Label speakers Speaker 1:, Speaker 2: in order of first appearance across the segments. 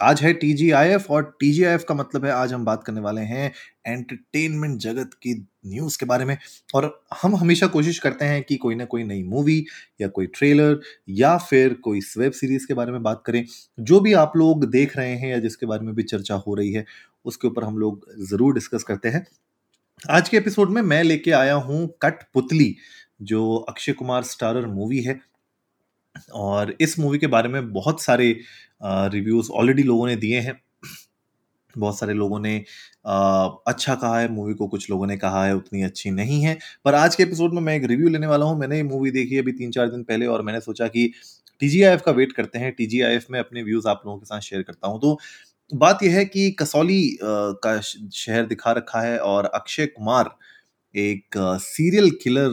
Speaker 1: आज है टीजीआईएफ और टीजीआईएफ का मतलब है आज हम बात करने वाले हैं एंटरटेनमेंट जगत की न्यूज़ के बारे में। और हम हमेशा कोशिश करते हैं कि कोई ना कोई नई मूवी या कोई ट्रेलर या फिर कोई वेब सीरीज़ के बारे में बात करें। जो भी आप लोग देख रहे हैं या जिसके बारे में भी चर्चा हो रही है, उसके ऊपर हम लोग ज़रूर डिस्कस करते हैं। आज के एपिसोड में मैं लेके आया हूँ कट पुतली जो अक्षय कुमार स्टारर मूवी है। और इस मूवी के बारे में बहुत सारे रिव्यूज़ ऑलरेडी लोगों ने दिए हैं। बहुत सारे लोगों ने आ, अच्छा कहा है मूवी को कुछ लोगों ने कहा है उतनी अच्छी नहीं है। पर आज के एपिसोड में मैं एक रिव्यू लेने वाला हूँ। मैंने ये मूवी देखी अभी तीन चार दिन पहले और मैंने सोचा कि टीजीआईएफ का वेट करते हैं। टीजीआईएफ में अपने व्यूज़ आप लोगों के साथ शेयर करता हूँ। तो बात यह है कि कसौली का शहर दिखा रखा है और अक्षय कुमार एक सीरियल किलर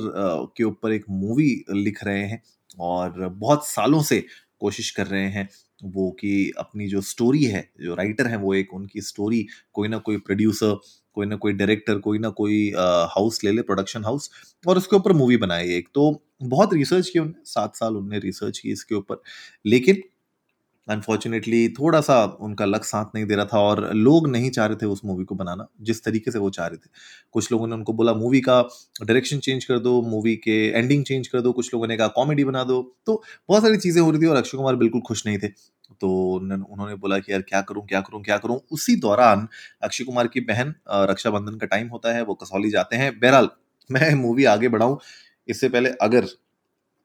Speaker 1: के ऊपर एक मूवी लिख रहे हैं। और बहुत सालों से कोशिश कर रहे हैं वो कि अपनी जो स्टोरी है, जो राइटर है वो एक उनकी स्टोरी कोई ना कोई प्रोड्यूसर कोई ना कोई डायरेक्टर कोई ना कोई हाउस ले ले प्रोडक्शन हाउस और उसके ऊपर मूवी बनाए एक। तो बहुत रिसर्च की उन्होंने सात साल उनने रिसर्च की इसके ऊपर। लेकिन अनफॉर्चुनेटली थोड़ा सा उनका लक साथ नहीं दे रहा था और लोग नहीं चाह रहे थे उस मूवी को बनाना, जिस तरीके से वो चाह रहे थे। कुछ लोगों ने उनको बोला मूवी का डायरेक्शन चेंज कर दो मूवी के एंडिंग चेंज कर दो। कुछ लोगों ने कहा कॉमेडी बना दो। तो बहुत सारी चीज़ें हो रही थी और अक्षय कुमार बिल्कुल खुश नहीं थे। तो उन्होंने बोला कि, यार, क्या करूँ क्या करूँ क्या करूँ? उसी दौरान अक्षय कुमार की बहन रक्षाबंधन का टाइम होता है, वो कसौली जाते हैं। बहरहाल, मैं मूवी आगे बढ़ाऊं। इससे पहले अगर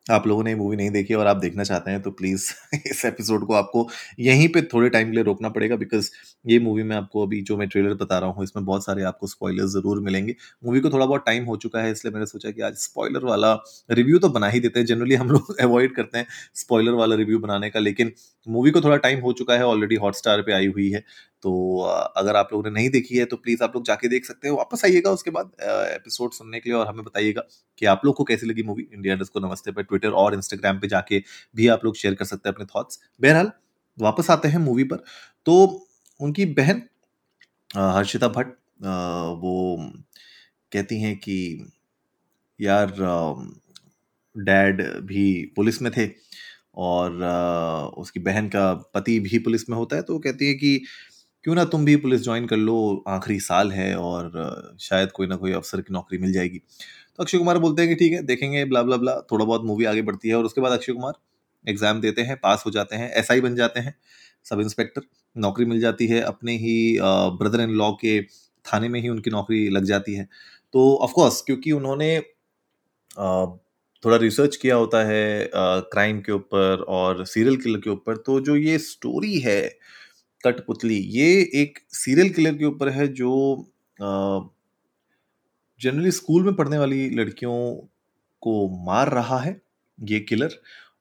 Speaker 1: आप लोगों ने मूवी नहीं देखी और आप देखना चाहते हैं तो प्लीज़ इस एपिसोड को आपको यहीं पे थोड़े टाइम के लिए रोकना पड़ेगा बिकॉज़ ये मूवी में आपको अभी जो मैं ट्रेलर बता रहा हूँ, इसमें बहुत सारे आपको स्पॉयलर ज़रूर मिलेंगे। मूवी को थोड़ा बहुत टाइम हो चुका है, इसलिए मैंने सोचा कि आज स्पॉयलर वाला रिव्यू तो बना ही देते हैं। जनरली हम लोग अवॉइड करते हैं स्पॉयलर वाला रिव्यू बनाने का, लेकिन मूवी को थोड़ा टाइम हो चुका है ऑलरेडी हॉटस्टार पे आई हुई है। तो अगर आप लोगों ने नहीं देखी है तो प्लीज़ आप लोग जाके देख सकते हो। वापस आइएगा उसके बाद एपिसोड सुनने के लिए और हमें बताइएगा कि आप लोग को कैसी लगी मूवी। इंडिया को नमस्ते पर ट्विटर और इंस्टाग्राम पे जाके भी आप लोग शेयर कर सकते हैं अपने थॉट्स बहरहाल, वापस आते हैं मूवी पर। तो उनकी बहन हर्षिता भट्ट वो कहती हैं कि, यार डैड भी पुलिस में थे और उसकी बहन का पति भी पुलिस में होता है। तो वो कहती है कि क्यों ना तुम भी पुलिस ज्वाइन कर लो, आखिरी साल है और शायद कोई ना कोई अफसर की नौकरी मिल जाएगी। तो अक्षय कुमार बोलते हैं कि ठीक है, देखेंगे, ब्ला ब्ला ब्ला, थोड़ा बहुत मूवी आगे बढ़ती है और उसके बाद अक्षय कुमार एग्ज़ाम देते हैं पास हो जाते हैं एसआई बन जाते हैं, सब इंस्पेक्टर नौकरी मिल जाती है, अपने ही ब्रदर इन लॉ के थाने में ही उनकी नौकरी लग जाती है। तो ऑफकोर्स क्योंकि उन्होंने थोड़ा रिसर्च किया होता है क्राइम के ऊपर और सीरियल किलर के ऊपर तो जो ये स्टोरी है कठपुतली, ये एक सीरियल किलर के ऊपर है जो जनरली स्कूल में पढ़ने वाली लड़कियों को मार रहा है, ये किलर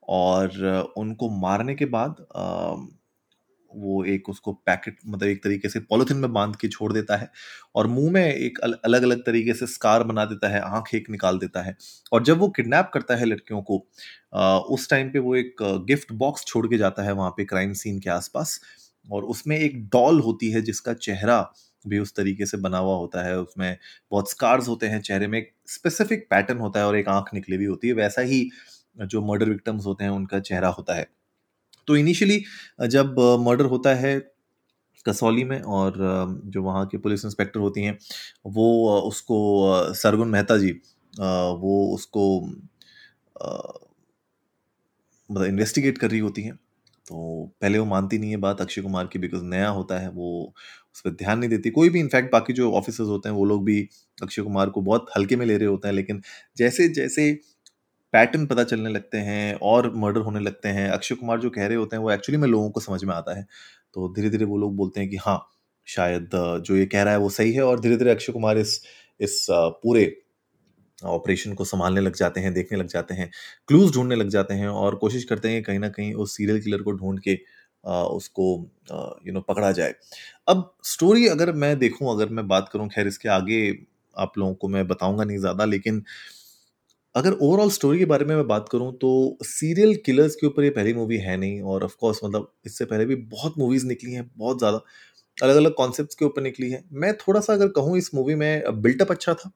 Speaker 1: और उनको मारने के बाद वो एक उसको पैकेट मतलब एक तरीके से पॉलिथीन में बाँध के छोड़ देता है और मुँह में एक अलग अलग तरीके से स्कार बना देता है, आँख एक निकाल देता है। और जब वो किडनैप करता है लड़कियों को उस टाइम पे वो एक गिफ्ट बॉक्स छोड़ के जाता है वहाँ पे क्राइम सीन के आसपास और उसमें एक डॉल होती है जिसका चेहरा भी उस तरीके से बना हुआ होता है। उसमें बहुत स्कार्स होते हैं चेहरे में, एक स्पेसिफिक पैटर्न होता है और एक आँख निकली हुई होती है। वैसा ही जो मर्डर विक्टम्स होते हैं, उनका चेहरा होता है। तो इनिशियली जब मर्डर होता है कसौली में और जो वहाँ के पुलिस इंस्पेक्टर होती हैं, वो उसको, सरगुन मेहता जी वो उसको मतलब इन्वेस्टिगेट कर रही होती हैं। तो पहले वो मानती नहीं है बात अक्षय कुमार की बिकॉज़ नया होता है, वो उस पर ध्यान नहीं देती। कोई भी इनफैक्ट बाकी जो ऑफिसर्स होते हैं, वो लोग भी अक्षय कुमार को बहुत हल्के में ले रहे होते हैं, लेकिन जैसे जैसे पैटर्न पता चलने लगते हैं और मर्डर होने लगते हैं, अक्षय कुमार जो कह रहे होते हैं, वो एक्चुअली में लोगों को समझ में आता है। तो धीरे धीरे वो लोग बोलते हैं कि हाँ शायद, जो ये कह रहा है वो सही है और धीरे धीरे अक्षय कुमार इस इस पूरे ऑपरेशन को संभालने लग जाते हैं देखने लग जाते हैं क्लूज ढूँढने लग जाते हैं और कोशिश करते हैं कहीं ना कहीं उस सीरियल किलर को ढूंढ के आ, उसको यू नो पकड़ा जाए अब स्टोरी अगर मैं देखूँ अगर मैं बात करूँ खैर इसके आगे आप लोगों को मैं बताऊँगा नहीं ज़्यादा लेकिन अगर ओवरऑल स्टोरी के बारे में मैं बात करूँ तो सीरियल किलर्स के ऊपर ये पहली मूवी है नहीं और ऑफ़ कोर्स मतलब इससे पहले भी बहुत मूवीज़ निकली हैं, बहुत ज़्यादा। अलग-अलग कॉन्सेप्ट्स के ऊपर निकली है मैं थोड़ा-सा अगर कहूँ इस मूवी में बिल्टअप अच्छा था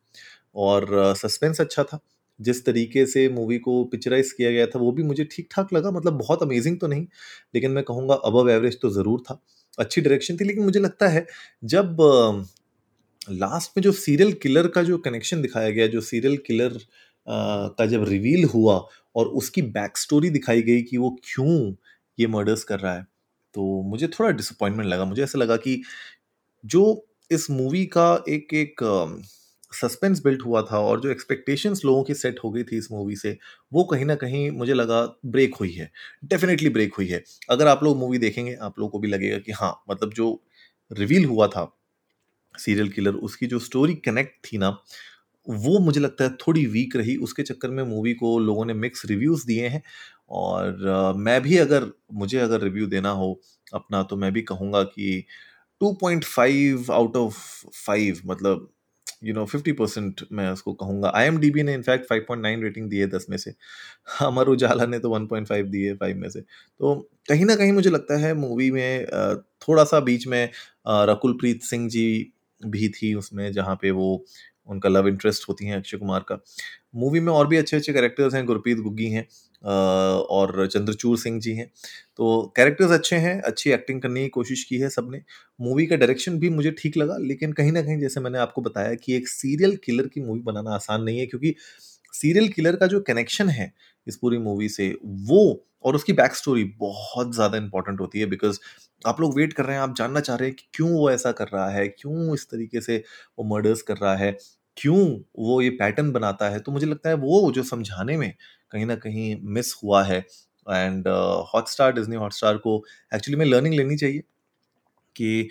Speaker 1: और सस्पेंस अच्छा था। जिस तरीके से मूवी को पिक्चराइज़ किया गया था वो भी मुझे ठीक-ठाक लगा मतलब बहुत अमेज़िंग तो नहीं, लेकिन मैं कहूँगा अबव एवरेज तो ज़रूर था। अच्छी डायरेक्शन थी लेकिन मुझे लगता है जब लास्ट में जो सीरियल किलर का जो कनेक्शन दिखाया गया, जो सीरियल किलर का जब रिवील हुआ और उसकी बैक स्टोरी दिखाई गई कि वो क्यों ये मर्डर्स कर रहा है, तो मुझे थोड़ा डिसअपॉइंटमेंट लगा। मुझे ऐसा लगा कि जो इस मूवी का एक एक सस्पेंस बिल्ट हुआ था और जो एक्सपेक्टेशंस लोगों की सेट हो गई थी इस मूवी से, वो कहीं ना कहीं मुझे लगा ब्रेक हुई है। डेफिनेटली ब्रेक हुई है। अगर आप लोग मूवी देखेंगे, आप लोगों को भी लगेगा कि हाँ, मतलब जो रिवील हुआ था सीरियल किलर उसकी जो स्टोरी कनेक्ट थी ना, वो मुझे लगता है थोड़ी वीक रही। उसके चक्कर में मूवी को लोगों ने मिक्स रिव्यूज़ दिए हैं और अ, मैं भी अगर मुझे अगर रिव्यू देना हो अपना तो मैं भी कहूँगा कि 2.5 आउट ऑफ़ 5 मतलब यू नो 50% मैं उसको कहूँगा। बी ने इनफैक्ट 5.9 रेटिंग दी है 10 में से। अमर उजाला ने तो 1.5 दी है फाइव में से। तो कहीं ना कहीं मुझे लगता है मूवी में थोड़ा-सा बीच में अ, रकुल प्रीत सिंह जी भी थी उसमें जहाँ पे वो उनका लव इंटरेस्ट होती हैं अक्षय कुमार का। मूवी में और भी अच्छे-अच्छे कैरेक्टर्स हैं, गुरप्रीत गुग्गी हैं और चंद्रचूर सिंह जी हैं। तो कैरेक्टर्स अच्छे हैं, अच्छी एक्टिंग करने की कोशिश की है सबने। मूवी का डायरेक्शन भी मुझे ठीक लगा, लेकिन कहीं ना कहीं जैसे मैंने आपको बताया कि एक सीरियल किलर की मूवी बनाना आसान नहीं है क्योंकि सीरियल किलर का जो कनेक्शन है इस पूरी मूवी से, वो और उसकी बैक स्टोरी बहुत ज़्यादा इंपॉर्टेंट होती है बिकॉज़ आप लोग वेट कर रहे हैं, आप जानना चाह रहे हैं कि क्यों वो ऐसा कर रहा है? क्यों इस तरीके से वो मर्डर्स कर रहा है? क्यों वो ये पैटर्न बनाता है? तो मुझे लगता है वो जो समझाने में कहीं ना कहीं मिस हुआ है and hot star Disney hot star को एक्चुअली में लर्निंग लेनी चाहिए कि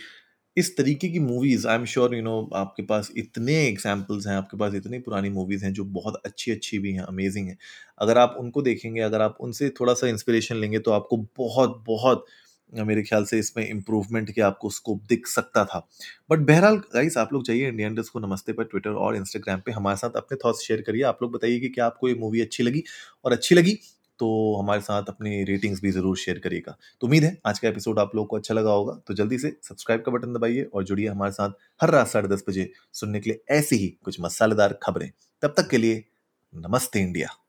Speaker 1: इस तरीके की movies I am sure you know आपके पास इतने एग्ज़ाम्पल्स हैं, आपके पास इतनी पुरानी मूवीज़ हैं जो बहुत अच्छी-अच्छी भी हैं, अमेज़िंग हैं। अगर आप उनको देखेंगे, अगर आप उनसे थोड़ा-सा इंस्पिरेशन लेंगे तो आपको बहुत-बहुत अ, मेरे ख़्याल से इसमें इम्प्रूवमेंट के आपको स्कोप दिख सकता था। बट बहरहाल गाइज़ आप लोग जाइए इंडियन को नमस्ते पर ट्विटर और इंस्टाग्राम पे हमारे साथ अपने थॉट्स शेयर करिए। आप लोग बताइए कि क्या आपको ये मूवी अच्छी लगी? और अच्छी लगी तो हमारे साथ अपनी रेटिंग्स भी ज़रूर शेयर करिएगा। तो उम्मीद है आज का एपिसोड आप लोग को अच्छा लगा होगा। तो जल्दी से सब्सक्राइब का बटन दबाइए और जुड़िए हमारे साथ हर रात साढ़े 10 बजे सुनने के लिए ऐसी ही कुछ मसालेदार खबरें। तब तक के लिए नमस्ते इंडिया।